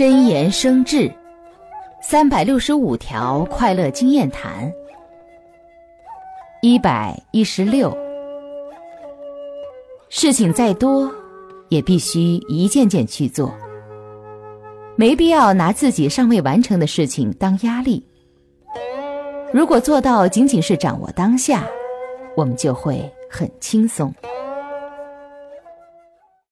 真言生智三百六十五条快乐经验谈一百一十六事情再多也必须一件件去做没必要拿自己尚未完成的事情当压力。如果做到仅仅是掌握当下我们就会很轻松。